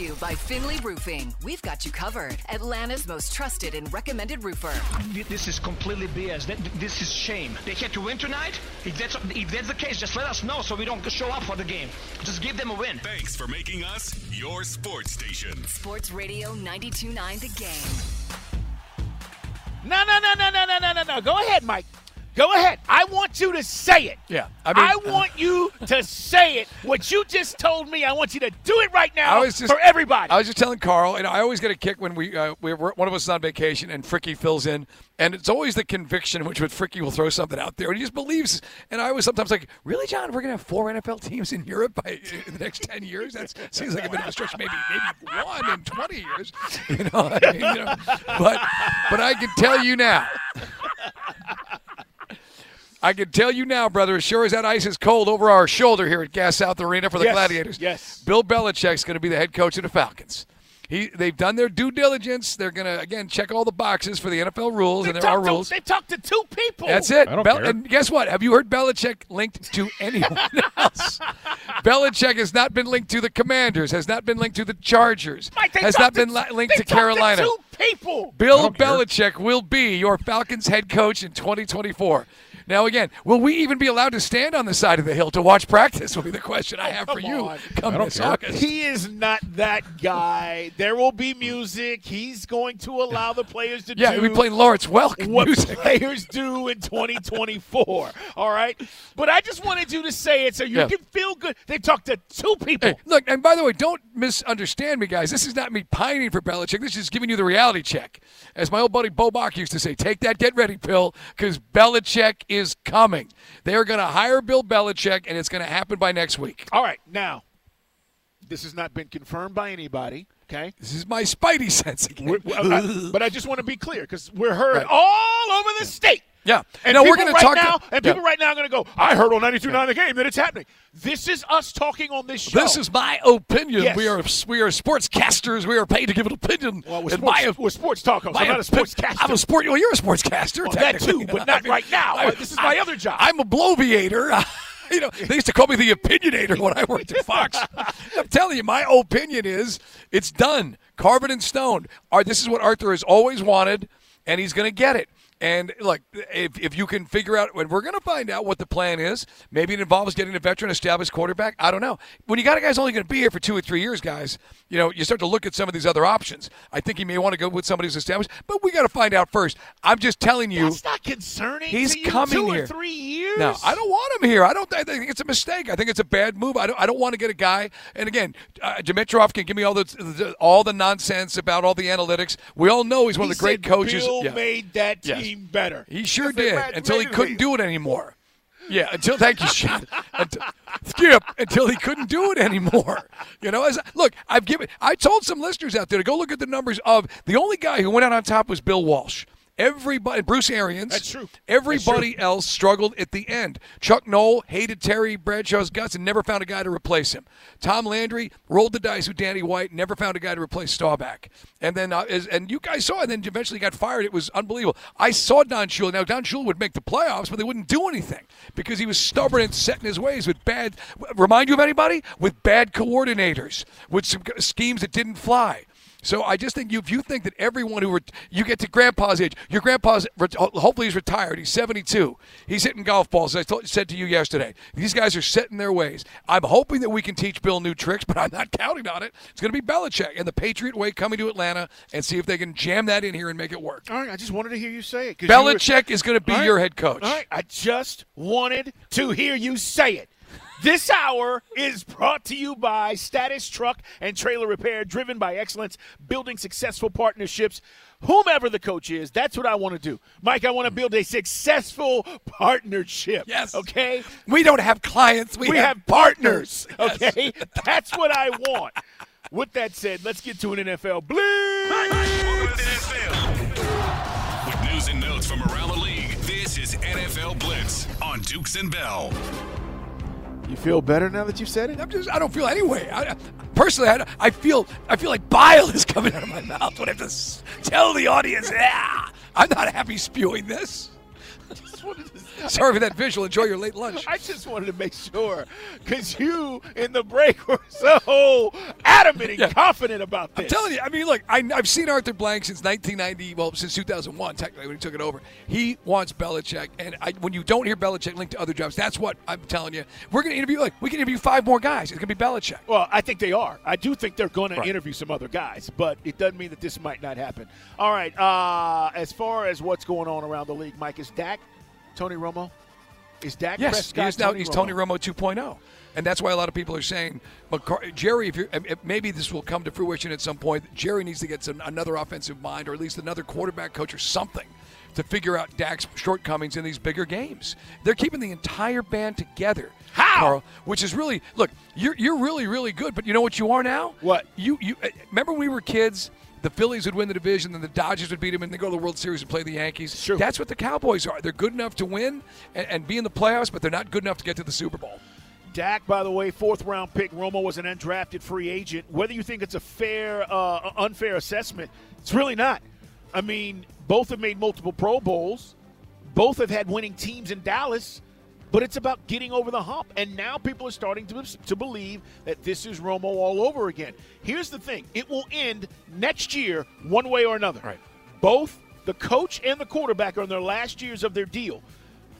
To you by Finley Roofing. We've got you covered. Atlanta's most trusted and recommended roofer. This is completely BS. That- This is shame. They had to win tonight. If that's if that's the case, just let us know so we don't show up for the game. Just give them a win. Thanks for making us your sports station. Sports Radio 929 The Game. No, no, no, no, no, no, no, no, no. Go ahead, Mike. Go ahead. I want you to say it. Yeah, I, mean, I want you to say it. What you just told me, I want you to do it right now I was just, for everybody. I was just telling Carl, and I always get a kick when we, uh, we one of us is on vacation and Fricky fills in, and it's always the conviction which with Fricky will throw something out there, and he just believes. And I was sometimes like, "Really, John? We're gonna have four NFL teams in Europe by in the next ten years? That seems like a bit of a stretch. Maybe maybe one in twenty years, you know. I mean, you know but but I can tell you now." I can tell you now, brother, as sure as that ice is cold over our shoulder here at Gas South Arena for the Yes, Gladiators. yes. Bill Belichick's going to be the head coach of the Falcons. He, they've done their due diligence. They're going to again check all the boxes for the NFL rules, They've and there are talked to- rules. They've talked to two people. That's it. I don't Bel- care. And guess what? Have you heard Belichick linked to anyone else? Belichick has not been linked to the Commanders. Has not been linked to the Chargers. Mike, has not been to, li- linked they to talked Carolina. two people. Bill don't care. Belichick will be your Falcons head coach in 2024. Now, again, will we even be allowed to stand on the side of the hill to watch practice? Will be the question I have for Oh, come you on. come this care. August. He is not that guy. There will be music. He's going to allow the players to yeah, do we playing Lawrence Welk what music. players do in 2024. All right, but I just wanted you to say it so you Yeah. can feel good. They talked to two people. Hey, look, and by the way, don't misunderstand me, guys. This is not me pining for Belichick. This is giving you the reality check. As my old buddy Bo Bach used to say, take that get ready pill because Belichick is coming. They are going to hire Bill Belichick, and it's going to happen by next week. All right, now this has not been confirmed by anybody. Okay, This is my spidey sense again. I- but I just want to be clear because we're heard Right. all over the state. Yeah. And No, we're people gonna right talk now, and Yeah. people right now are going to go. I heard on 92.9 the game that it's happening. This is us talking on this show. This is my opinion. Yes. We are we are sportscasters. We are paid to give an opinion. well, we're sports, my- we're sports talk hosts. I'm not a sportscaster. I'm a sport. Well, you're a sportscaster. Well, that too, but not I mean, right now. I- This is my other job. I'm a bloviator. you know, they used to call me the opinionator when I worked at Fox. I'm telling you, my opinion is it's done. Carve it in stone. This is what Arthur has always wanted, and he's going to get it. And look, if, if you can figure out, when we're going to find out what the plan is, maybe it involves getting a veteran established quarterback. I don't know. When you got a guy's only going to be here for two or three years, guys, you know, you start to look at some of these other options. I think he may want to go with somebody who's established, but we got to find out first. I'm just telling you. That's not concerning. He's coming two here. or three years. No, I don't want him here. I don't. I think it's a mistake. I think it's a bad move. I don't. I don't want to get a guy. And again, uh, Dimitroff can give me all the, the all the nonsense about all the analytics. We all know he's one He of the great coaches. Bill Yeah. made that Yes. team better. He sure did until he couldn't do it anymore. Yeah, until thank you, Sean. Until, Skip until he couldn't do it anymore. You know, as look, I've given. I told some listeners out there to go look at the numbers of the only guy who went out on top was Bill Walsh. Everybody, Bruce Arians. That's true. Everybody else struggled at the end. Chuck Noll hated Terry Bradshaw's guts and never found a guy to replace him. Tom Landry rolled the dice with Danny White, never found a guy to replace Staubach. And then, uh, and you guys saw, and then eventually got fired. It was unbelievable. I saw Don Shula. Now Don Shula would make the playoffs, but they wouldn't do anything because he was stubborn and set in his ways with bad. Remind you of anybody with bad coordinators with some schemes that didn't fly. So I just think you, if you think that everyone who ret- you get to grandpa's age, your grandpa's hopefully he's retired. He's 72. He's hitting golf balls. As I told, said to you yesterday, these guys are set in their ways. I'm hoping that we can teach Bill new tricks, but I'm not counting on it. It's going to be Belichick and the Patriot way coming to Atlanta and see if they can jam that in here and make it work. All right, I just wanted to hear you say it. you were- Belichick is going to be right, your head coach. All right, I just wanted to hear you say it. This hour is brought to you by Status Truck and Trailer Repair, driven by excellence, building successful partnerships. Whomever the coach is, that's what I want to do. Mike, I want to build a successful partnership. Yes. Okay? We don't have clients. We, We have partners. Okay? That's what I want. With that said, let's get to an NFL blitz. With news and notes from around the league, this is NFL Blitz on Dukes and Bell. You feel better now that you've said it? I'm just, I don't feel anyway. I, personally, I, I feel I feel like bile is coming out of my mouth when I have to tell the audience, yeah, I'm not happy spewing this. Sorry for that visual. Enjoy your late lunch. I just wanted to make sure because you in the break were so adamant and Yeah. confident about this. I'm telling you. I mean, look, I, I've seen Arthur Blank since 1990. Well, since 2001, technically, when he took it over. He wants Belichick, and I, when you don't hear Belichick linked to other jobs, that's what I'm telling you. We're going to interview. Like, we can interview five more guys. It's going to be Belichick. Well, I think they are. I do think they're going to interview some other guys, but it doesn't mean that this might not happen. All right. Uh, as far as what's going on around the league, Mike, is Dak Tony Romo? Is Dak Yes, Prescott he is now. Tony he's Romo? Tony Romo 2.0, and that's why a lot of people are saying, McCar- Jerry, if you're, if maybe this will come to fruition at some point. Jerry needs to get some, another offensive mind, or at least another quarterback coach, or something, to figure out Dak's shortcomings in these bigger games. They're keeping the entire band together. How? Carl, which is really look. You're you're really really good, but you know what you are now? What? you you uh, remember when we were kids? The Phillies would win the division, then the Dodgers would beat them, and they go to the World Series and play the Yankees. Sure. That's what the Cowboys are. They're good enough to win and, and be in the playoffs, but they're not good enough to get to the Super Bowl. Dak, by the way, fourth round pick. Romo was an undrafted free agent. Whether you think it's a fair, uh, unfair assessment, it's really not. I mean, both have made multiple Pro Bowls. Both have had winning teams in Dallas. But it's about getting over the hump. And now people are starting to, to believe that this is Romo all over again. Here's the thing it will end next year, one way or another. Right. Both the coach and the quarterback are in their last years of their deal.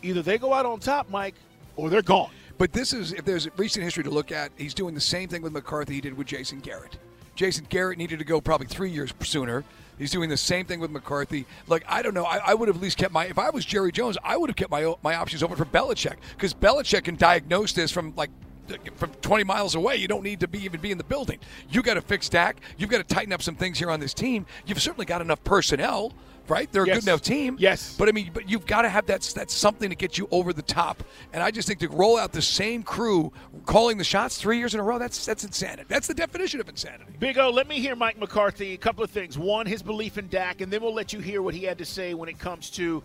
Either they go out on top, Mike, or they're gone. But this is, if there's recent history to look at, he's doing the same thing with McCarthy he did with Jason Garrett. Jason Garrett needed to go probably three years sooner. He's doing the same thing with McCarthy. Like I don't know, I, I would have at least kept my. If I was Jerry Jones, I would have kept my my options open for Belichick because Belichick can diagnose this from like from 20 miles away. You don't need to be even be in the building. You got to fix Dak. You've got to tighten up some things here on this team. You've certainly got enough personnel, right? They're a good enough team. Yes. But I mean, but you've got to have that that's something to get you over the top. And I just think to roll out the same crew calling the shots three years in a row, that's that's insanity. That's the definition of insanity. Big O, let me hear Mike McCarthy. A couple of things. One, his belief in Dak, and then we'll let you hear what he had to say when it comes to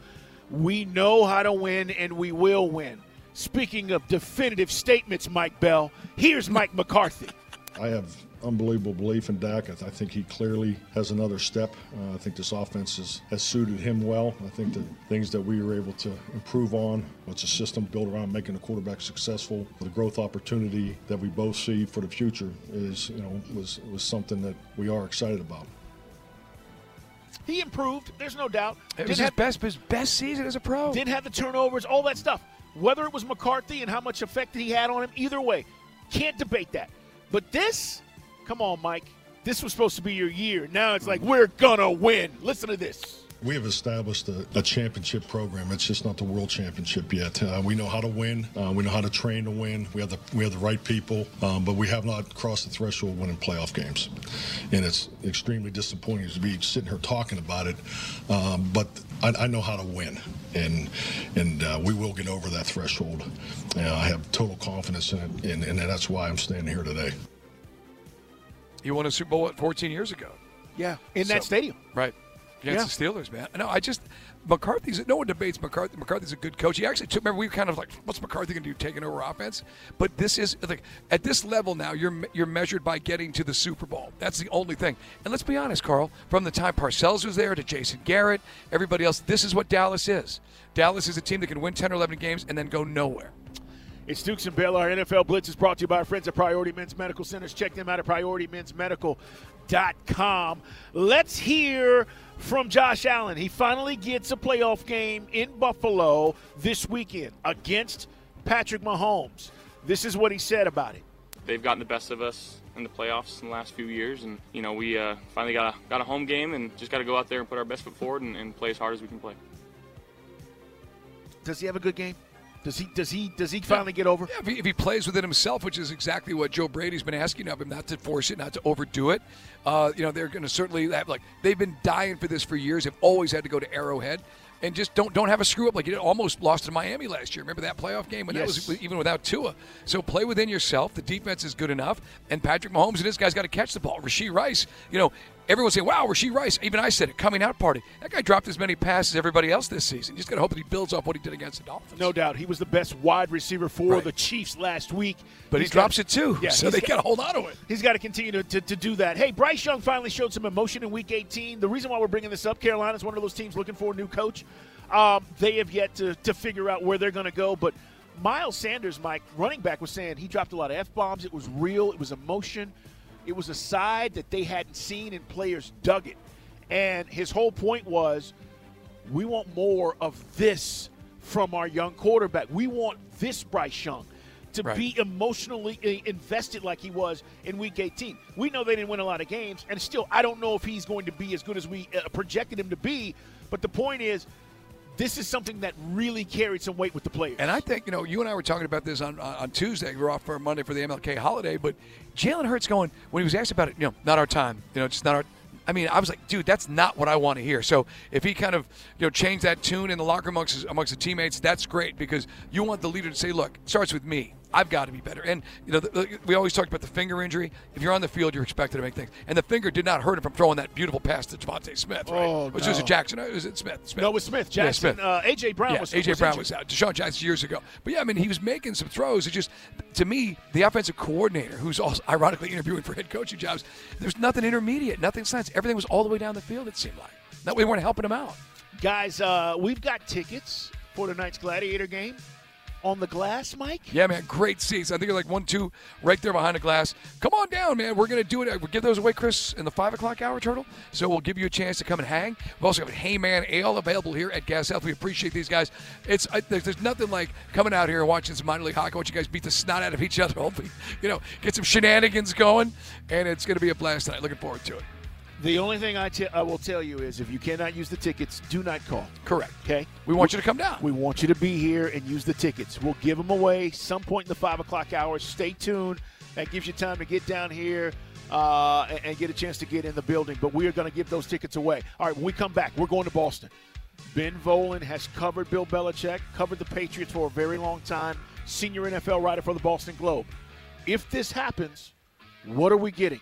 we know how to win and we will win. Speaking of definitive statements, Mike Bell, here's Mike McCarthy. I have unbelievable belief in Dak. I, th- I think he clearly has another step. Uh, I think this offense is, has suited him well. I think the things that we were able to improve on, what's a system built around making the quarterback successful. The growth opportunity that we both see for the future is, you know, was was something that we are excited about. He improved, there's no doubt. It Didn't was his have- best his best season as a pro. didn't have the turnovers, all that stuff. Whether it was McCarthy and how much effect he had on him, either way, can't debate that. But this, come on, Mike. This was supposed to be your year. Now it's like we're gonna win. Listen to this. We have established a, a championship program. It's just not the world championship yet. Uh, we know how to win. Uh, we know how to train to win. We have the we have the right people, um, but we have not crossed the threshold of winning playoff games, and it's extremely disappointing to be sitting here talking about it. Um, but I, I know how to win, and and uh, we will get over that threshold. Uh, I have total confidence in it, and, and that's why I'm standing here today. He won a Super Bowl what, 14 years ago. Yeah, in that stadium. Right. Against the Steelers, man. No, I just McCarthy's no one debates McCarthy. McCarthy's a good coach. He actually took remember we were kind of like, what's McCarthy gonna do taking over offense? But this is like at this level now, you're you're measured by getting to the Super Bowl. That's the only thing. And let's be honest, Carl, from the time Parcells was there to Jason Garrett, everybody else, this is what Dallas is. Dallas is a team that can win 10 or 11 games and then go nowhere. It's Dukes and Bell. Our NFL Blitz is brought to you by our friends at Priority Men's Medical Centers. Check them out at PriorityMen'sMedical.com. Let's hear from Josh Allen. He finally gets a playoff game in Buffalo this weekend against Patrick Mahomes. This is what he said about it. they've gotten the best of us in the playoffs in the last few years, and you know we uh, finally got a, got a home game and just got to go out there and put our best foot forward and, and play as hard as we can play. Does he have a good game? Does he does he does he finally get over? Yeah, if, he, if he plays within himself, which is exactly what Joe Brady's been asking of him, not to force it, not to overdo it. Uh, you know, they're going to certainly have like they've been dying for this for years. They've always had to go to Arrowhead. And just don't don't have a screw up like you almost lost to Miami last year. Remember that playoff game when Yes. that was even without Tua. So play within yourself. The defense is good enough, and Patrick Mahomes and this guy's got to catch the ball. Rashee Rice, you know, everyone saying, "Wow, Rashee Rice." Even I said it. Coming out party. That guy dropped as many passes as everybody else this season. You just got to hope that he builds off what he did against the Dolphins. No doubt, he was the best wide receiver for Right. the Chiefs last week. But he He's got- drops it too, Yeah, so they got- got to hold on to it. He's got to continue to, to, to do that. Hey, Bryce Young finally showed some emotion in Week 18. The reason why we're bringing this up, Carolina's one of those teams looking for a new coach. Um, they have yet to, to figure out where they're going to go. But Miles Sanders, Mike, running back, was saying he dropped a lot of f bombs. It was real. It was emotion. It was a side that they hadn't seen, and players dug it. And his whole point was, we want more of this from our young quarterback. We want this Bryce Young to Right. be emotionally invested like he was in Week 18. We know they didn't win a lot of games, and still, I don't know if he's going to be as good as we uh, projected him to be. But the point is, this is something that really carried some weight with the players. And I think you know, you and I were talking about this on on Tuesday. We were off for Monday for the MLK holiday, but Jalen Hurts going when he was asked about it. You know, not our time. You know, just not our. I mean, I was like, dude, that's not what I want to hear. So if he kind of you know changed that tune in the locker amongst amongst the teammates, that's great because you want the leader to say, look, it starts with me. I've got to be better. And you know, the, the- we always talked about the finger injury. If you're on the field, you're expected to make things. And the finger did not hurt him from throwing that beautiful pass to DeVonta Smith, right? Oh, Which was no. it Jackson? Or Was it Smith? Smith? no, it was Smith. Yeah, Jackson. Smith. Uh, AJ Brown yeah, was AJ was Brown injured. was out. DeSean Jackson years ago. But yeah, I mean, he was making some throws. It just, to me, the offensive coordinator, who's also ironically interviewing for head coaching jobs, there's nothing intermediate, nothing science. Everything was all the way down the field. It seemed like that we weren't helping him out. Guys, uh, we've got tickets for tonight's Gladiator game on the glass, Mike. Yeah, man, great seats. I think they're like one, two, right there behind the glass. Come on down, man. We're gonna do it. We'll give those away, Chris, in the five o'clock hour, Turtle. So we'll give you a chance to come and hang. We've also got Heyman Ale available here at Gas South. We appreciate these guys. It's I, there's, there's nothing like coming out here and watching some minor league hockey. Watch you guys beat the snot out of each other. Hopefully, you know, get some shenanigans going, and it's gonna be a blast tonight. Looking forward to it. The only thing I will tell you is if you cannot use the tickets, do not call. Correct. Okay? We want you to come down. We want you to be here and use the tickets. We'll give them away some point in the five o'clock hour. Stay tuned. That gives you time to get down here uh, and, and get a chance to get in the building. But we are going to give those tickets away. All right, when we come back, we're going to Boston. Ben Volin has covered Bill Belichick, covered the Patriots for a very long time, senior NFL writer for the Boston Globe. If this happens, what are we getting?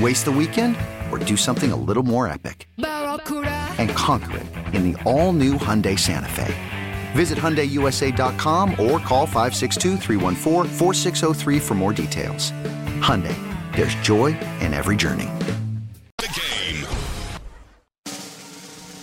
Waste the weekend or do something a little more epic? And conquer it in the all new Hyundai Santa Fe. Visit HyundaiUSA.com or call 562-314-4603 for more details. Hyundai, there's joy in every journey. The game.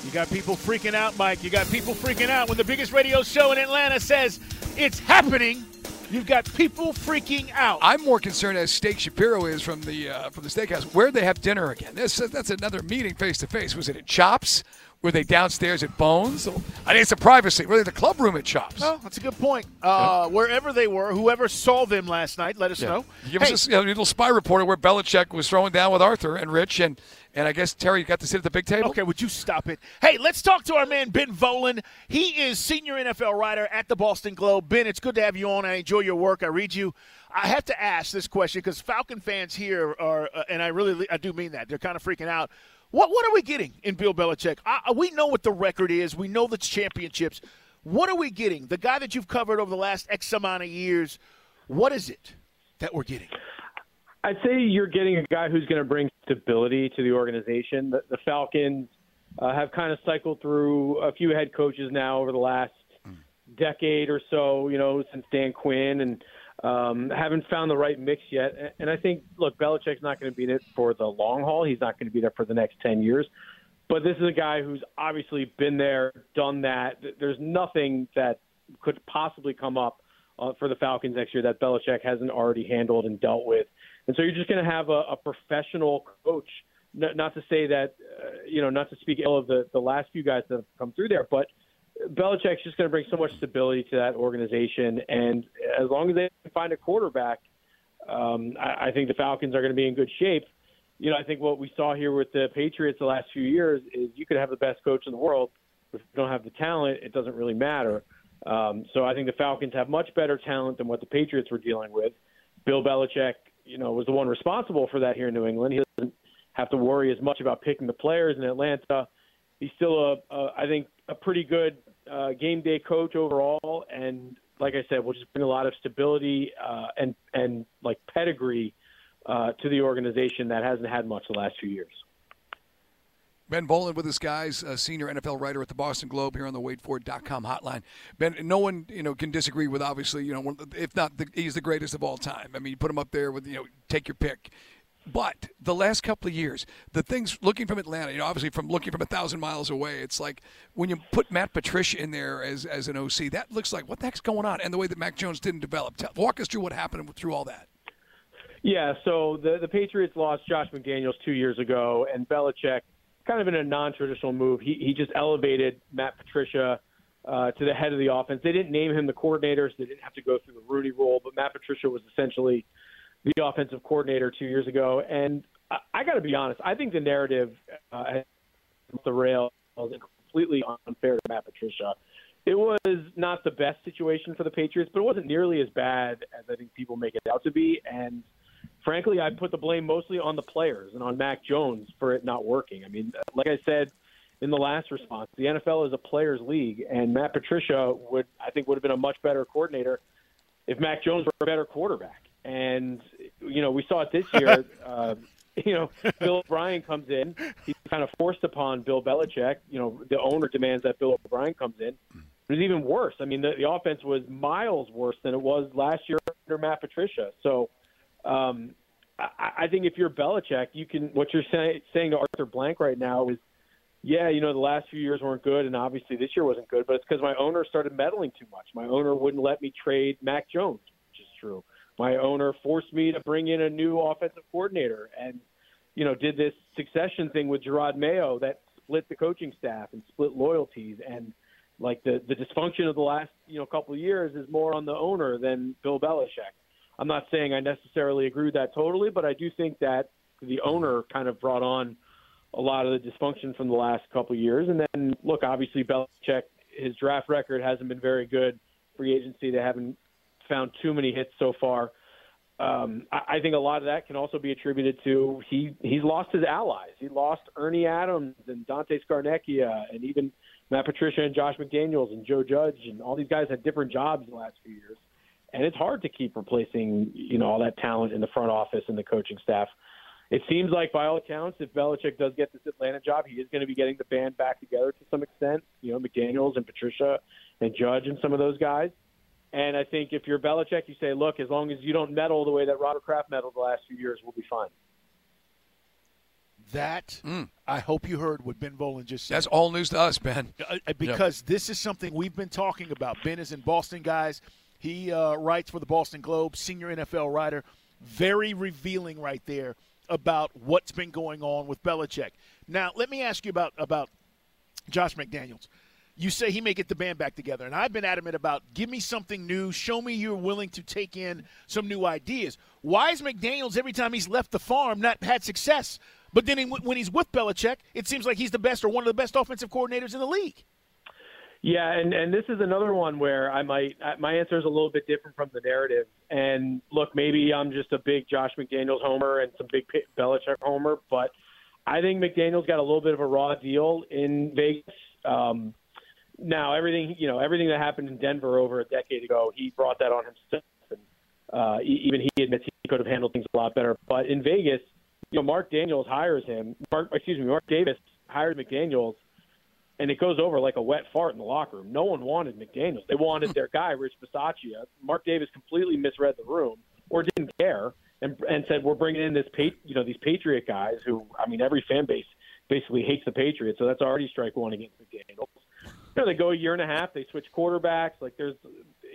You got people freaking out, Mike. You got people freaking out when the biggest radio show in Atlanta says it's happening. You've got people freaking out. I'm more concerned as Steak Shapiro is from the uh, from the steakhouse. Where they have dinner again? This that's another meeting face to face. Was it at Chops? Were they downstairs at Bones? I need some privacy. Were they in the club room at Chops? Oh, that's a good point. Uh, Wherever they were, whoever saw them last night, let us know. Give Hey, us a, you know, little spy reporter where Belichick was throwing down with Arthur and Rich, and and I guess Terry you got to sit at the big table. Okay, would you stop it? Hey, let's talk to our man Ben Volin. He is senior NFL writer at the Boston Globe. Ben, it's good to have you on. I enjoy your work. I read you. I have to ask this question because Falcon fans here are, uh, and I really, I do mean that. They're kind of freaking out. What what are we getting in Bill Belichick? I, we know what the record is. We know the championships. What are we getting? The guy that you've covered over the last X amount of years. What is it that we're getting? I'd say you're getting a guy who's going to bring stability to the organization. The, the Falcons uh, have kind of cycled through a few head coaches now over the last decade or so, you know, since Dan Quinn, and um, haven't found the right mix yet. And- I think, look, Belichick's not going to be in it for the long haul. He's not going to be there for the next 10 years. But this is a guy who's obviously been there, done that. There's nothing that could possibly come up uh, for the Falcons next year that Belichick hasn't already handled and dealt with. And so you're just going to have a, a professional coach. N- not to say that, uh, you know, not to speak ill of the, the last few guys that have come through there, but Belichick's just going to bring so much stability to that organization. And as long as they find a quarterback, um, I, I think the Falcons are going to be in good shape. You know, I think what we saw here with the Patriots the last few years is you could have the best coach in the world, but if you don't have the talent, it doesn't really matter. Um, so I think the Falcons have much better talent than what the Patriots were dealing with. Bill Belichick, you know, was the one responsible for that here in New England. He doesn't have to worry as much about picking the players in Atlanta. He's still a, a I think, a pretty good uh, game day coach overall, and like I said, will just bring a lot of stability uh, and and like pedigree uh, to the organization that hasn't had much the last few years. Ben Volin with us, guys, a senior NFL writer at the Boston Globe here on the WadeFord.com hotline. Ben, no one you know can disagree with obviously you know if not the, he's the greatest of all time. I mean, you put him up there with you know take your pick. But the last couple of years, the things looking from Atlanta, you know, obviously from looking from a thousand miles away, it's like when you put Matt Patricia in there as as an OC, that looks like what the heck's going on, and the way that Mac Jones didn't develop. Tell, walk us through what happened through all that. Yeah, so the the Patriots lost Josh McDaniels two years ago, and Belichick, kind of in a non-traditional move, he he just elevated Matt Patricia uh, to the head of the offense. They didn't name him the coordinator, so they didn't have to go through the Rooney Rule, but Matt Patricia was essentially the offensive coordinator two years ago. And I, I got to be honest, I think the narrative uh, the rail is completely unfair to Matt Patricia. It was not the best situation for the Patriots, but it wasn't nearly as bad as I think people make it out to be. And frankly, I put the blame mostly on the players and on Mac Jones for it not working. I mean, like I said in the last response, the NFL is a players' league, and Matt Patricia would, I think, would have been a much better coordinator if Mac Jones were a better quarterback. And you know, we saw it this year. uh, you know, Bill O'Brien comes in. He's kind of forced upon Bill Belichick. You know, the owner demands that Bill O'Brien comes in. It was even worse. I mean, the, the offense was miles worse than it was last year under Matt Patricia. So, um, I, I think if you're Belichick, you can. What you're say, saying to Arthur Blank right now is, yeah, you know, the last few years weren't good, and obviously this year wasn't good. But it's because my owner started meddling too much. My owner wouldn't let me trade Mac Jones, which is true. My owner forced me to bring in a new offensive coordinator, and you know, did this succession thing with Jerod Mayo that split the coaching staff and split loyalties and like the the dysfunction of the last you know couple of years is more on the owner than Bill Belichick. I'm not saying I necessarily agree with that totally, but I do think that the owner kind of brought on a lot of the dysfunction from the last couple of years. And then look, obviously Belichick, his draft record hasn't been very good. Free agency, they haven't found too many hits so far. Um, I, I think a lot of that can also be attributed to he he's lost his allies. He lost Ernie Adams and Dante Scarnecchia and even Matt Patricia and Josh McDaniels and Joe Judge and all these guys had different jobs the last few years. And it's hard to keep replacing, you know, all that talent in the front office and the coaching staff. It seems like, by all accounts, if Belichick does get this Atlanta job, he is going to be getting the band back together to some extent. You know, McDaniels and Patricia and Judge and some of those guys. And I think if you're Belichick, you say, look, as long as you don't meddle the way that Robert Kraft meddled the last few years, we'll be fine. That I hope you heard what Ben Volin just said. That's all news to us, Ben. Uh, uh, because this is something we've been talking about. Ben is in Boston, guys. He uh, writes for the Boston Globe, senior NFL writer. Very revealing right there about what's been going on with Belichick. Now, let me ask you about about Josh McDaniels. You say he may get the band back together, and I've been adamant about give me something new, show me you're willing to take in some new ideas. Why is McDaniels every time he's left the farm not had success? But then when he's with Belichick, it seems like he's the best or one of the best offensive coordinators in the league. Yeah, and and this is another one where I might my answer is a little bit different from the narrative. And look, maybe I'm just a big Josh McDaniels homer and some big Belichick homer, but I think McDaniels got a little bit of a raw deal in Vegas. Um, now everything you know everything that happened in Denver over a decade ago, he brought that on himself, and uh, even he admits he could have handled things a lot better. But in Vegas, you know, Mark Daniels hires him. Mark, excuse me, Mark Davis hired McDaniels and it goes over like a wet fart in the locker room. No one wanted McDaniels. They wanted their guy, Rich Bisaccia. Mark Davis completely misread the room or didn't care and and said we're bringing in this you know these Patriot guys who I mean every fan base basically hates the Patriots, so that's already strike one against McDaniels. You know, they go a year and a half, they switch quarterbacks. Like there's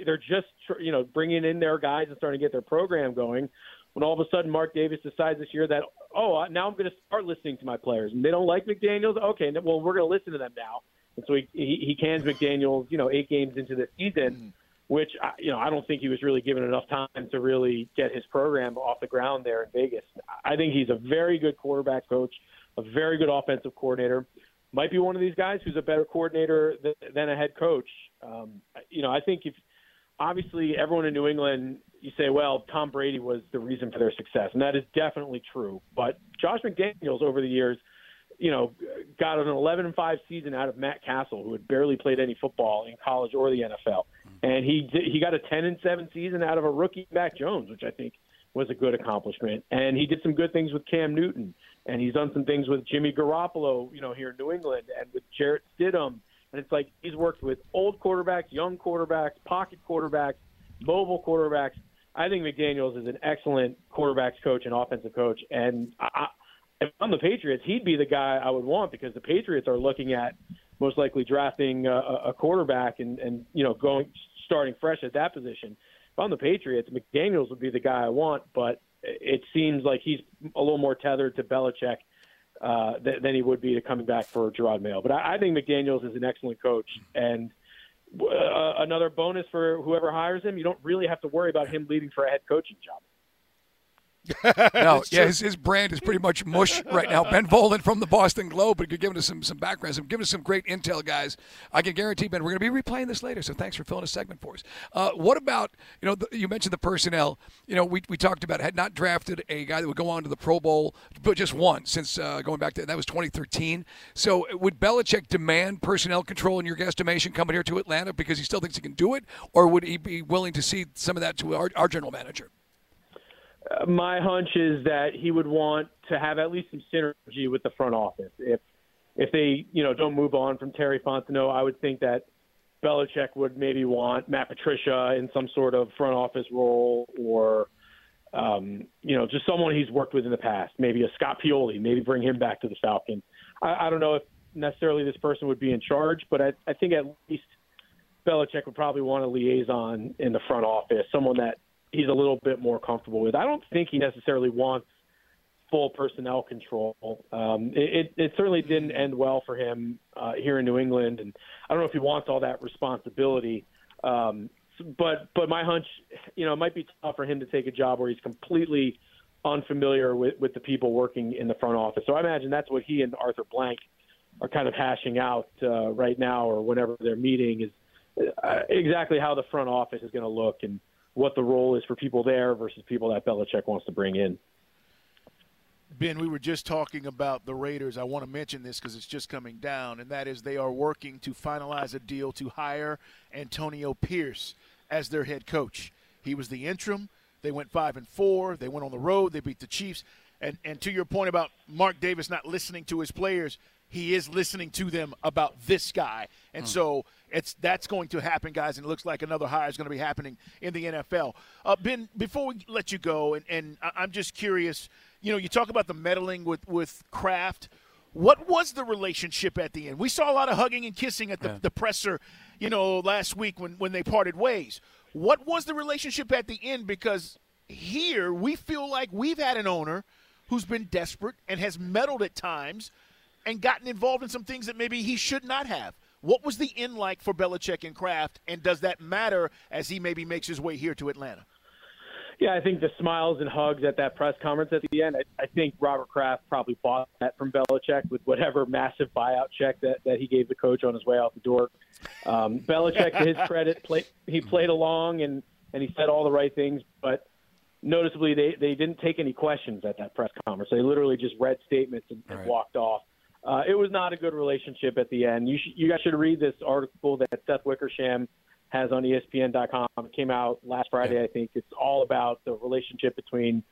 they're just you know bringing in their guys and starting to get their program going when all of a sudden Mark Davis decides this year that oh now I'm going to start listening to my players. And they don't like McDaniel's? Okay well we're going to listen to them now. And so he he, he cans McDaniel's you know eight games into the season mm-hmm. which you know I don't think he was really given enough time to really get his program off the ground there in Vegas. I think he's a very good quarterback coach a very good offensive coordinator. Might be one of these guys who's a better coordinator than, than a head coach. Um, you know I think if obviously everyone in New England, you say, well, Tom Brady was the reason for their success, and that is definitely true. But Josh McDaniels over the years, you know, got an 11 and 5 season out of Matt Cassel, who had barely played any football in college or the NFL, and he he got a 10 and 7 season out of a rookie Mac Jones, which I think was a good accomplishment. And he did some good things with Cam Newton, and he's done some things with Jimmy Garoppolo, you know, here in New England, and with Jarrett Stidham and it's like he's worked with old quarterbacks, young quarterbacks, pocket quarterbacks, mobile quarterbacks. I think McDaniels is an excellent quarterbacks coach and offensive coach. And I, if I'm the Patriots, he'd be the guy I would want because the Patriots are looking at most likely drafting a, a quarterback and, and you know going starting fresh at that position. If I'm the Patriots, McDaniels would be the guy I want, but it seems like he's a little more tethered to Belichick uh, th- than he would be to coming back for Jerod Mayo. But I, I think McDaniels is an excellent coach, and uh, another bonus for whoever hires him, you don't really have to worry about him leaving for a head coaching job. no, yeah, his, his brand is pretty much mush right now. Ben Volin from the Boston Globe, but you're giving us some some background, some giving us some great intel, guys. I can guarantee, Ben, we're going to be replaying this later. So thanks for filling a segment for us. Uh, what about you know the, you mentioned the personnel? You know, we, we talked about had not drafted a guy that would go on to the Pro Bowl, but just one since uh, going back to that was 2013. So would Belichick demand personnel control in your estimation coming here to Atlanta because he still thinks he can do it, or would he be willing to see some of that to our, our general manager? My hunch is that he would want to have at least some synergy with the front office. If if they you know don't move on from Terry Fontenot, I would think that Belichick would maybe want Matt Patricia in some sort of front office role or um, you know just someone he's worked with in the past, maybe a Scott Pioli, maybe bring him back to the Falcons. I, I don't know if necessarily this person would be in charge, but I, I think at least Belichick would probably want a liaison in the front office, someone that he's a little bit more comfortable with. I don't think he necessarily wants full personnel control. Um, it, it certainly didn't end well for him uh, here in New England, and I don't know if he wants all that responsibility. Um, but but my hunch, you know, it might be tough for him to take a job where he's completely unfamiliar with, with the people working in the front office. So I imagine that's what he and Arthur Blank are kind of hashing out uh, right now, or whenever they're meeting, is uh, exactly how the front office is going to look and what the role is for people there versus people that Belichick wants to bring in. Ben, we were just talking about the Raiders. I want to mention this because it's just coming down, and that is they are working to finalize a deal to hire Antonio Pierce as their head coach. He was the interim. They went five and four. They went on the road. They beat the Chiefs. And and to your point about Mark Davis not listening to his players, he is listening to them about this guy. And mm. so it's that's going to happen, guys, and it looks like another hire is going to be happening in the NFL. Uh, ben, before we let you go, and, and I'm just curious, you know, you talk about the meddling with with Kraft. What was the relationship at the end? We saw a lot of hugging and kissing at the, yeah. the presser, you know, last week when when they parted ways. What was the relationship at the end? Because here we feel like we've had an owner who's been desperate and has meddled at times and gotten involved in some things that maybe he should not have. What was the end like for Belichick and Kraft, and does that matter as he maybe makes his way here to Atlanta? Yeah, I think the smiles and hugs at that press conference at the end. I, I think Robert Kraft probably bought that from Belichick with whatever massive buyout check that, that he gave the coach on his way out the door. Um, Belichick, to his credit, play, he played along and and he said all the right things, but noticeably they they didn't take any questions at that press conference. They literally just read statements and, and right. walked off. Uh, it was not a good relationship at the end. You, sh- you guys should read this article that Seth Wickersham has on ESPN.com. It came out last Friday. I think. It's all about the relationship between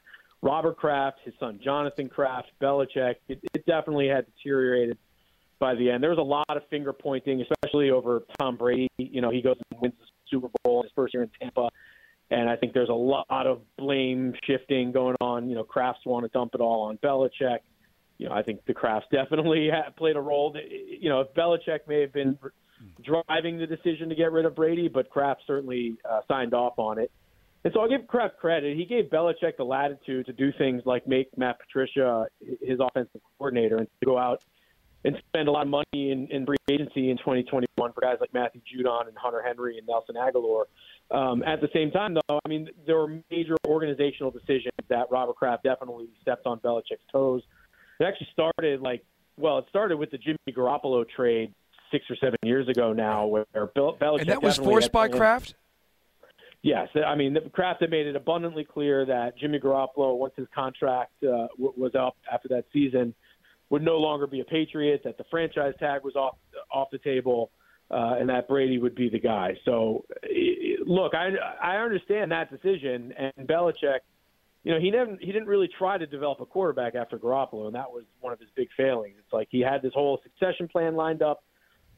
Robert Kraft, his son Jonathan Kraft, Belichick. It, it definitely had deteriorated by the end. There was a lot of finger pointing, especially over Tom Brady. You know, he goes and wins the Super Bowl his first year in Tampa. And I think there's a lot of blame shifting going on. You know, Krafts want to dump it all on Belichick you know, I think the Krafts definitely played a role. You know, if Belichick may have been driving the decision to get rid of Brady, but Kraft certainly uh, signed off on it. And so I'll give Kraft credit. He gave Belichick the latitude to do things like make Matt Patricia his offensive coordinator and to go out and spend a lot of money in, in free agency in 2021 for guys like Matthew Judon and Hunter Henry and Nelson Agholor. Um, at the same time, though, I mean, there were major organizational decisions that Robert Kraft definitely stepped on Belichick's toes. It actually started like, well, it started with the Jimmy Garoppolo trade six or seven years ago now, where Bill Belichick and that was forced by Kraft. Yes, I mean the Kraft had made it abundantly clear that Jimmy Garoppolo, once his contract uh, was up after that season, would no longer be a Patriot. That the franchise tag was off off the table, uh, and that Brady would be the guy. So, look, I I understand that decision, and Belichick you know, he never he didn't really try to develop a quarterback after Garoppolo, and that was one of his big failings. It's like he had this whole succession plan lined up.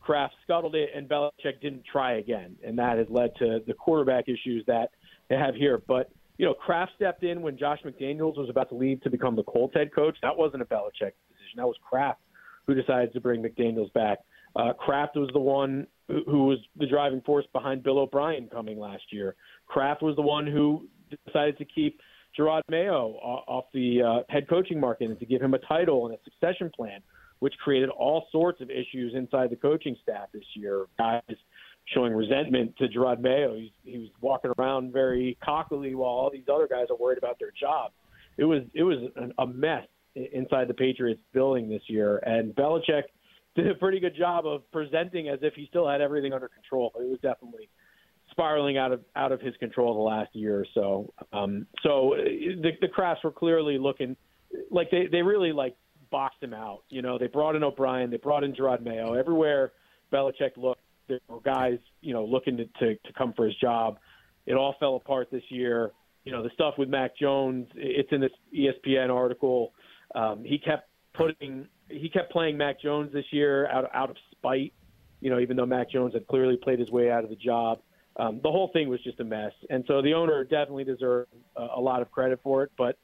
Kraft scuttled it, and Belichick didn't try again, and that has led to the quarterback issues that they have here. But you know, Kraft stepped in when Josh McDaniels was about to leave to become the Colts head coach. That wasn't a Belichick decision. That was Kraft who decided to bring McDaniels back. Uh, Kraft was the one who, who was the driving force behind Bill O'Brien coming last year. Kraft was the one who decided to keep Jerod Mayo off the uh, head coaching market and to give him a title and a succession plan, which created all sorts of issues inside the coaching staff this year. Guys showing resentment to Jerod Mayo. He's, he was walking around very cockily while all these other guys are worried about their job. It was it was an, a mess inside the Patriots building this year, and Belichick did a pretty good job of presenting as if he still had everything under control. It was definitely spiraling out of out of his control the last year or so. Um, so uh, the, the Krafts were clearly looking like they they really like boxed him out. You know, they brought in O'Brien, they brought in Jerod Mayo. Everywhere Belichick looked, there were guys you know looking to, to to come for his job. It all fell apart this year. You know, the stuff with Mac Jones, it's in this ESPN article. Um, he kept putting he kept playing Mac Jones this year out out of spite. You know, even though Mac Jones had clearly played his way out of the job um, the whole thing was just a mess. And so the owner definitely deserved a, a lot of credit for it. But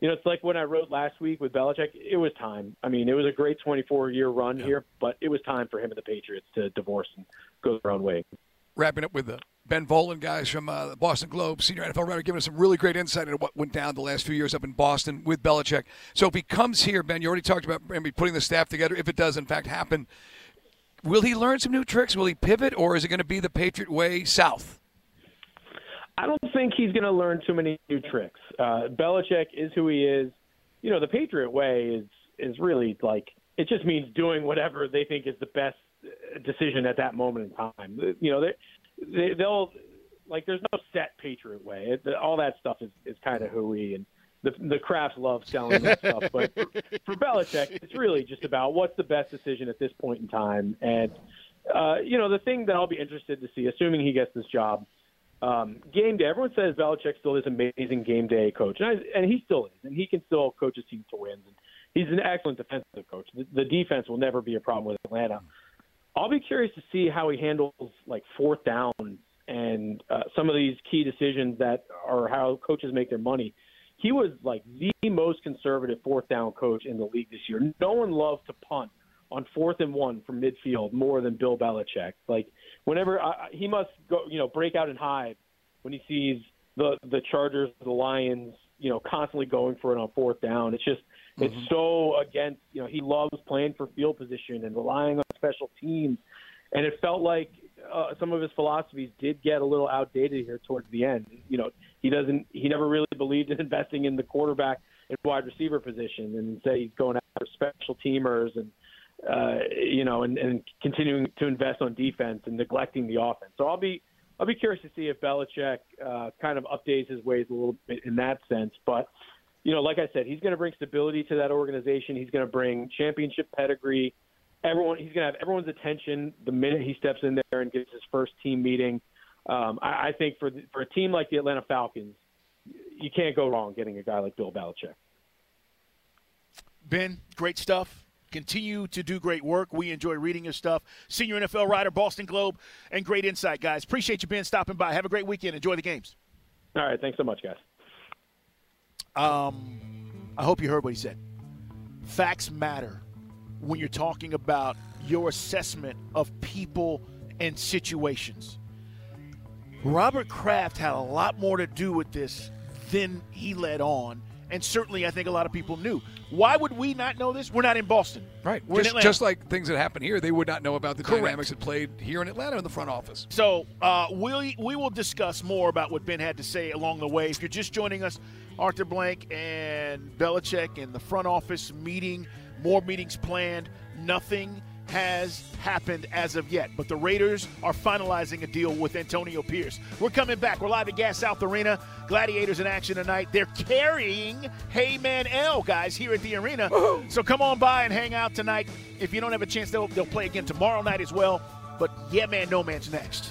you know, it's like when I wrote last week with Belichick. It was time. I mean, it was a great 24 year run yeah. here, but it was time for him and the Patriots to divorce and go their own way. Wrapping up with the Ben Volin guys from uh, the Boston Globe, senior NFL writer, giving us some really great insight into what went down the last few years up in Boston with Belichick. So if he comes here, Ben, you already talked about maybe putting the staff together. If it does, in fact, happen, will he learn some new tricks? Will he pivot, or is it going to be the Patriot way south? I don't think he's going to learn too many new tricks. Uh, Belichick is who he is. You know, the Patriot way is is really like it just means doing whatever they think is the best decision at that moment in time. You know, they, they they'll like there's no set Patriot way. It, all that stuff is is kind of hooey and the the Krafts love selling that stuff. But for, for Belichick, it's really just about what's the best decision at this point in time. And uh, you know, the thing that I'll be interested to see, assuming he gets this job um, game day. Everyone says Belichick still is an amazing game day coach, and, I, and he still is, and he can still coach his team to wins. And he's an excellent defensive coach. The, the defense will never be a problem with Atlanta. I'll be curious to see how he handles like fourth downs and uh, some of these key decisions that are how coaches make their money. He was like the most conservative fourth down coach in the league this year. No one loves to punt on fourth and one from midfield more than Bill Belichick. Like whenever uh, he must go, you know, break out and hide when he sees the the Chargers, the Lions, you know, constantly going for it on fourth down. It's just mm-hmm. it's so against, you know, he loves playing for field position and relying on special teams. And it felt like uh, some of his philosophies did get a little outdated here towards the end. You know, he doesn't he never really believed in investing in the quarterback and wide receiver position and say he's going after special teamers and uh, you know, and, and continuing to invest on defense and neglecting the offense. So I'll be I'll be curious to see if Belichick uh, kind of updates his ways a little bit in that sense. But you know, like I said, he's going to bring stability to that organization. He's going to bring championship pedigree. Everyone, he's going to have everyone's attention the minute he steps in there and gets his first team meeting. Um, I, I think for the, for a team like the Atlanta Falcons, you can't go wrong getting a guy like Bill Belichick. Ben, great stuff. Continue to do great work. We enjoy reading your stuff. Senior NFL writer, Boston Globe, and great insight, guys. Appreciate you being stopping by. Have a great weekend. Enjoy the games. All right. Thanks so much, guys. Um, I hope you heard what he said. Facts matter when you're talking about your assessment of people and situations. Robert Kraft had a lot more to do with this than he let on and certainly I think a lot of people knew. Why would we not know this? We're not in Boston. Right. We're just, just like things that happen here, they would not know about the Correct. dynamics that played here in Atlanta in the front office. So uh, we, we will discuss more about what Ben had to say along the way. If you're just joining us, Arthur Blank and Belichick in the front office meeting, more meetings planned, nothing – has happened as of yet, but the Raiders are finalizing a deal with Antonio Pierce. We're coming back. We're live at Gas South Arena. Gladiators in action tonight. They're carrying Heyman L, guys, here at the arena. So come on by and hang out tonight. If you don't have a chance, they'll, they'll play again tomorrow night as well. But yeah, man, no man's next.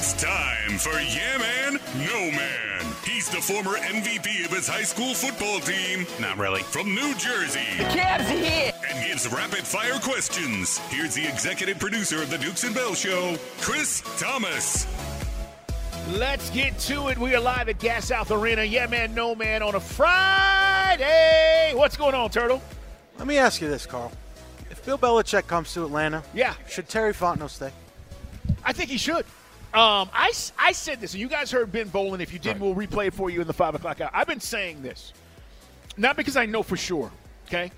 It's time for Yeah Man, No Man. He's the former MVP of his high school football team. Not really. From New Jersey. The Cavs here. And gives rapid fire questions. Here's the executive producer of the Dukes and Bell Show, Chris Thomas. Let's get to it. We are live at Gas South Arena. Yeah, man, no man on a Friday. What's going on, Turtle? Let me ask you this, Carl. If Bill Belichick comes to Atlanta, yeah, should Terry Fontenot stay? I think he should. Um, I, I said this, and you guys heard Ben Volin. If you did, right. we'll replay it for you in the 5 o'clock hour. I've been saying this, not because I know for sure, okay?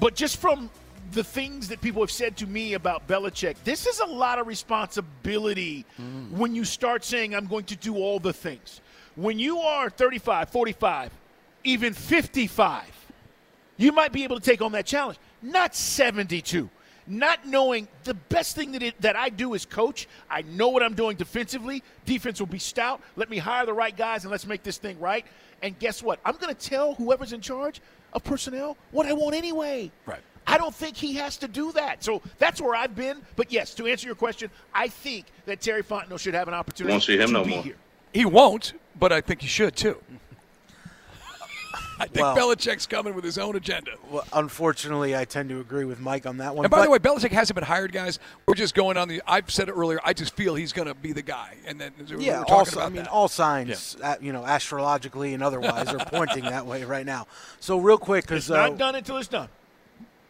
But just from the things that people have said to me about Belichick, this is a lot of responsibility mm. when you start saying, I'm going to do all the things. When you are 35, 45, even 55, you might be able to take on that challenge. Not 72 not knowing the best thing that, it, that I do is coach. I know what I'm doing defensively. Defense will be stout. Let me hire the right guys and let's make this thing right. And guess what? I'm going to tell whoever's in charge of personnel what I want anyway. Right. I don't think he has to do that. So that's where I've been. But yes, to answer your question, I think that Terry Fontenot should have an opportunity. Won't see him no more. Here. He won't, but I think he should too. Mm-hmm. I think well, Belichick's coming with his own agenda. Well, unfortunately, I tend to agree with Mike on that one. And by the way, Belichick hasn't been hired, guys. We're just going on the. I've said it earlier. I just feel he's going to be the guy. And then we're talking about yeah, also, I mean, that. all signs, yeah. you know, astrologically and otherwise, are pointing that way right now. So real quick, because it's not uh, done until it's done.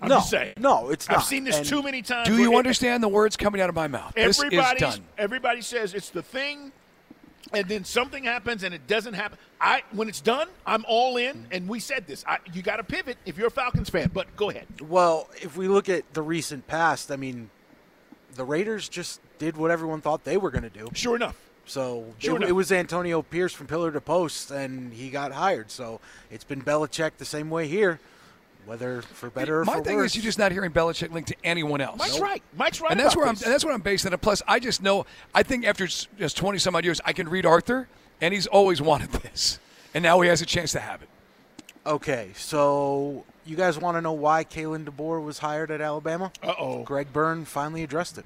I'm no, just saying. no, it's I've seen this And too many times. Do where you it- understand the words coming out of my mouth? This is Everybody's, done. everybody says it's the thing, and then something happens and it doesn't happen. I when it's done, I'm all in, and we said this. I, you got to pivot if you're a Falcons fan. But go ahead. Well, if we look at the recent past, I mean, the Raiders just did what everyone thought they were going to do. Sure enough. So Sure it, enough. it was Antonio Pierce from pillar to post, and he got hired. So it's been Belichick the same way here, whether for better or worse. My for thing worse. is, you're just not hearing Belichick linked to anyone else. Mike's right. Mike's right. and that's about where I'm. And that's what I'm basing it. on. Plus, I just know. I think after just 20 some odd years, I can read Arthur, and he's always wanted this, and now he has a chance to have it. Okay, so you guys want to know why Kalen DeBoer was hired at Alabama? Uh oh. Greg Byrne finally addressed it.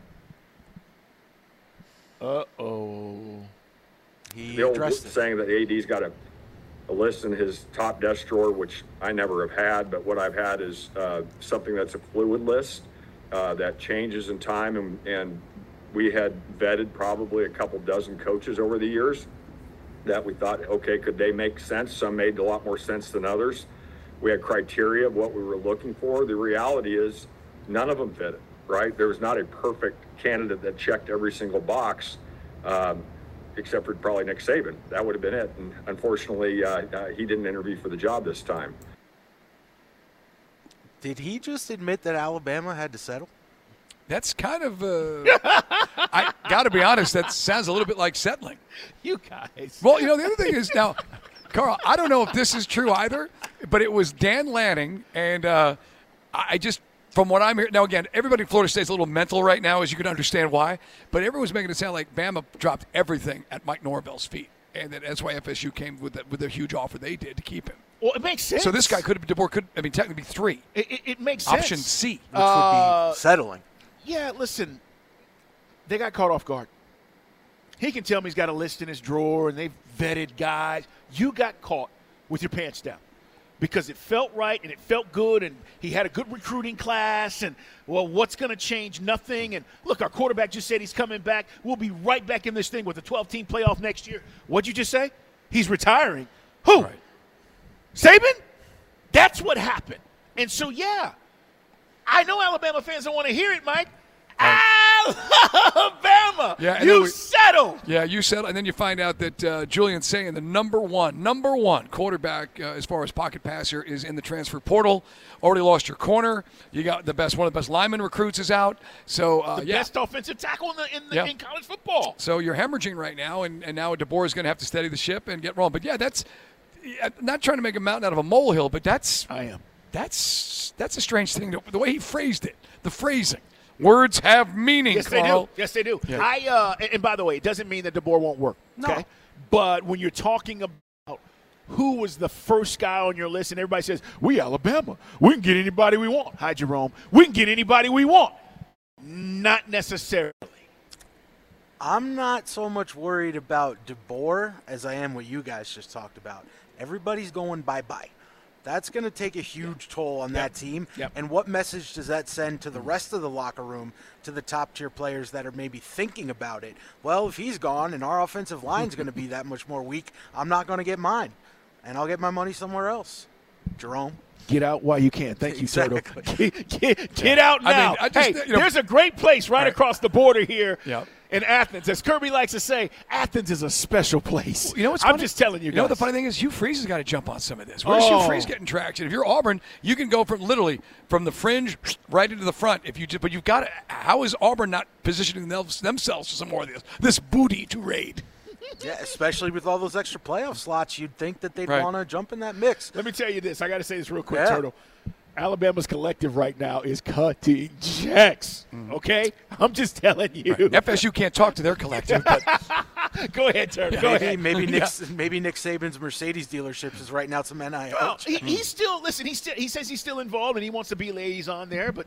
Uh oh. He the old addressed it. saying that the AD's got a, a list in his top desk drawer, which I never have had, but what I've had is uh, something that's a fluid list uh, that changes in time, and, and we had vetted probably a couple dozen coaches over the years that we thought, okay, could they make sense? Some made a lot more sense than others. We had criteria of what we were looking for. The reality is, none of them fit it. Right? There was not a perfect candidate that checked every single box. Um, except for probably Nick Saban. That would have been it. And unfortunately, uh, uh, he didn't interview for the job this time. Did he just admit that Alabama had to settle? That's kind of. Uh, I got to be honest. That sounds a little bit like settling. You guys. Well, you know the other thing is now, Carl. I don't know if this is true either, but it was Dan Lanning, and uh, I just from what I'm hearing now. Again, everybody in Florida State's a little mental right now, as you can understand why. But everyone's making it sound like Bama dropped everything at Mike Norvell's feet, and that that's why FSU came with the, with the huge offer they did to keep him. Well, it makes sense. So this guy could have DeBoer could I mean technically be three. It, it, it makes sense. Option C, which would Uh, be settling. Yeah, listen, they got caught off guard. He can tell me he's got a list in his drawer and they've vetted guys. You got caught with your pants down because it felt right and it felt good and he had a good recruiting class and well what's going to change? Nothing. And look our quarterback just said he's coming back. We'll be right back in this thing with a 12 team playoff next year. What'd you just say? He's retiring. Who? Saban? That's what happened. And so yeah i know alabama fans don't want to hear it mike alabama Yeah, you we- settled Yeah, you settle, and then you find out that uh, Julian saying the number one, number one quarterback uh, as far as pocket passer is in the transfer portal. Already lost your corner. You got the best, one of the best lineman recruits is out. So uh, the yeah, best offensive tackle in, the, in, the, Yeah. in college football so you're hemorrhaging right now, and, and now DeBoer is going to have to steady the ship and get wrong. But yeah, that's I'm not trying to make a mountain out of a molehill, but that's I am. That's that's a strange thing. The way he phrased it, the phrasing, words have meaning. Yes, they do. Yes, they do. Yeah. I uh, and- and by the way, it doesn't mean that DeBoer won't work. Okay, but when you're talking about who was the first guy on your list, and everybody says we Alabama, we can get anybody we want. Hi, Jerome. We can get anybody we want. Not necessarily. I'm not so much worried about DeBoer as I am what you guys just talked about. Everybody's going bye bye. That's going to take a huge toll on that team. Yep. And what message does that send to the mm-hmm. rest of the locker room, to the top tier players that are maybe thinking about it? Well, if he's gone and our offensive line's going to be that much more weak, I'm not going to get mine. And I'll get my money somewhere else. Jerome. Get out while you can. Thank you, Exactly. Turtle. Get, get, get out I mean, now. I just- hey, you know- there's a great place right, Right. across the border here Yep. In Athens. As Kirby likes to say, Athens is a special place. You know what's I'm just telling you You guys. know the funny thing is? Hugh Freeze has got to jump on some of this. Where's Hugh Oh. Freeze getting traction? If you're Auburn, you can go from literally from the fringe right into the front. If you just, but you've got to. How is Auburn not positioning themselves for some more of this this booty to raid? Yeah, especially with all those extra playoff slots, you'd think that they'd Right. want to jump in that mix. Let me tell you this. I got to say this real quick, Yeah. Turtle. Alabama's collective right now is cutting checks. Mm-hmm. Okay, I'm just telling you. FSU can't talk to their collective, but Go ahead, Turtle. Go maybe ahead. maybe Yeah. Nick maybe Nick Saban's Mercedes dealerships is writing out some NIL. Well, oh, he, he's still listen. He still he says he's still involved and he wants to be liaison there, but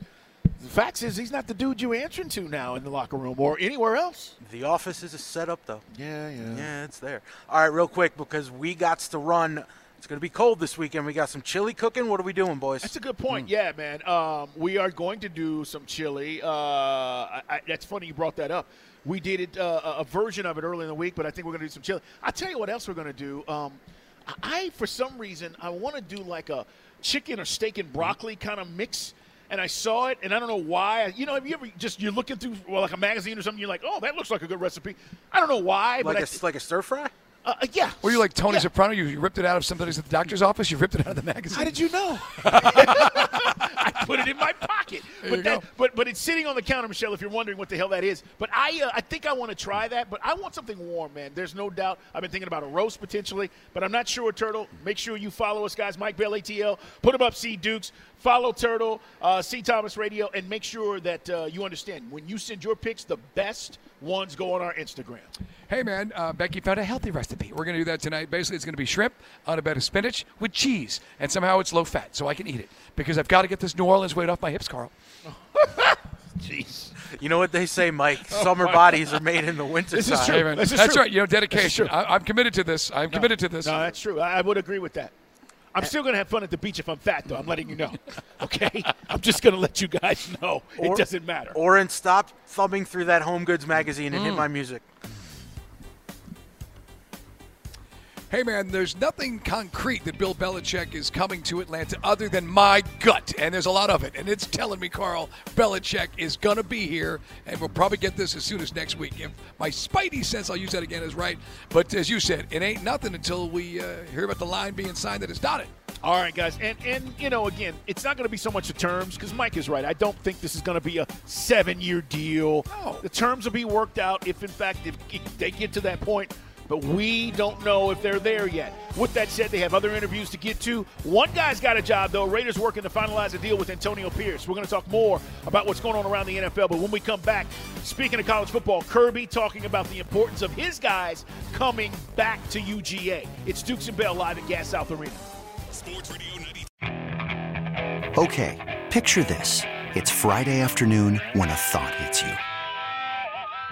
the fact is he's not the dude you're answering to now in the locker room or anywhere else. The office is a setup, though. Yeah, yeah. Yeah, it's there. All right, real quick because we got to run. It's going to be cold this weekend. We got some chili cooking. What are we doing, boys? That's a good point. Yeah, man. Um, we are going to do some chili. Uh, I, I, that's funny you brought that up. We did it uh, a a version of it early in the week, but I think we're going to do some chili. I'll tell you what else we're going to do. Um, I for some reason I want to do like a chicken or steak and broccoli kind of mix. and I saw it, and I don't know why. You know, have you ever just you're looking through well, like a magazine or something, you're like, oh, that looks like a good recipe. I don't know why, Like but a, I, like a stir fry? Uh, uh, yeah. Were you like Tony Soprano? You, you ripped it out of somebody's at the doctor's office. You ripped it out of the magazine. How did you know? I put it in my pocket. There but that, but but it's sitting on the counter, Michelle. If you're wondering what the hell that is, but I uh, I think I want to try that. But I want something warm, man. There's no doubt. I've been thinking about a roast potentially, but I'm not sure. Turtle. Make sure you follow us, guys. Mike Bell ATL. Put them up, C Dukes. Follow Turtle, uh, C Thomas Radio, and make sure that uh, you understand when you send your picks, the best ones go on our Instagram. Hey, man, uh, Becky found a healthy recipe. We're going to do that tonight. Basically, it's going to be shrimp on a bed of spinach with cheese, and somehow it's low fat, so I can eat it because I've got to get this New Orleans weight off my hips, Carl. Jeez. You know what they say, Mike? Oh, Summer bodies God. are made in the winter This is true. Hey, This is that's true. right. You know, dedication. I, I'm committed to this. I'm committed to this. No, that's true. I, I would agree with that. I'm still going to have fun at the beach if I'm fat, though. I'm letting you know. Okay? I'm just going to let you guys know. Or- it doesn't matter. Or stop thumbing through that Home Goods magazine and hit Mm. my music. Hey, man, there's nothing concrete that Bill Belichick is coming to Atlanta other than my gut, and there's a lot of it. And it's telling me, Carl, Belichick is going to be here, and we'll probably get this as soon as next week. If my spidey sense, I'll use that again, is right. But as you said, it ain't nothing until we uh, hear about the line being signed that is dotted. All right, guys, and and you know, again, it's not going to be so much the terms because Mike is right. I don't think this is going to be a seven-year deal. No. The terms will be worked out if, in fact, if they get to that point. But we don't know if they're there yet. With that said, they have other interviews to get to. One guy's got a job, though. Raiders working to finalize a deal with Antonio Pierce. We're going to talk more about what's going on around the NFL. But when we come back, speaking of college football, Kirby talking about the importance of his guys coming back to UGA. It's Dukes and Bell live at Gas South Arena. Sports Radio 90. Okay, picture this. It's Friday afternoon when a thought hits you.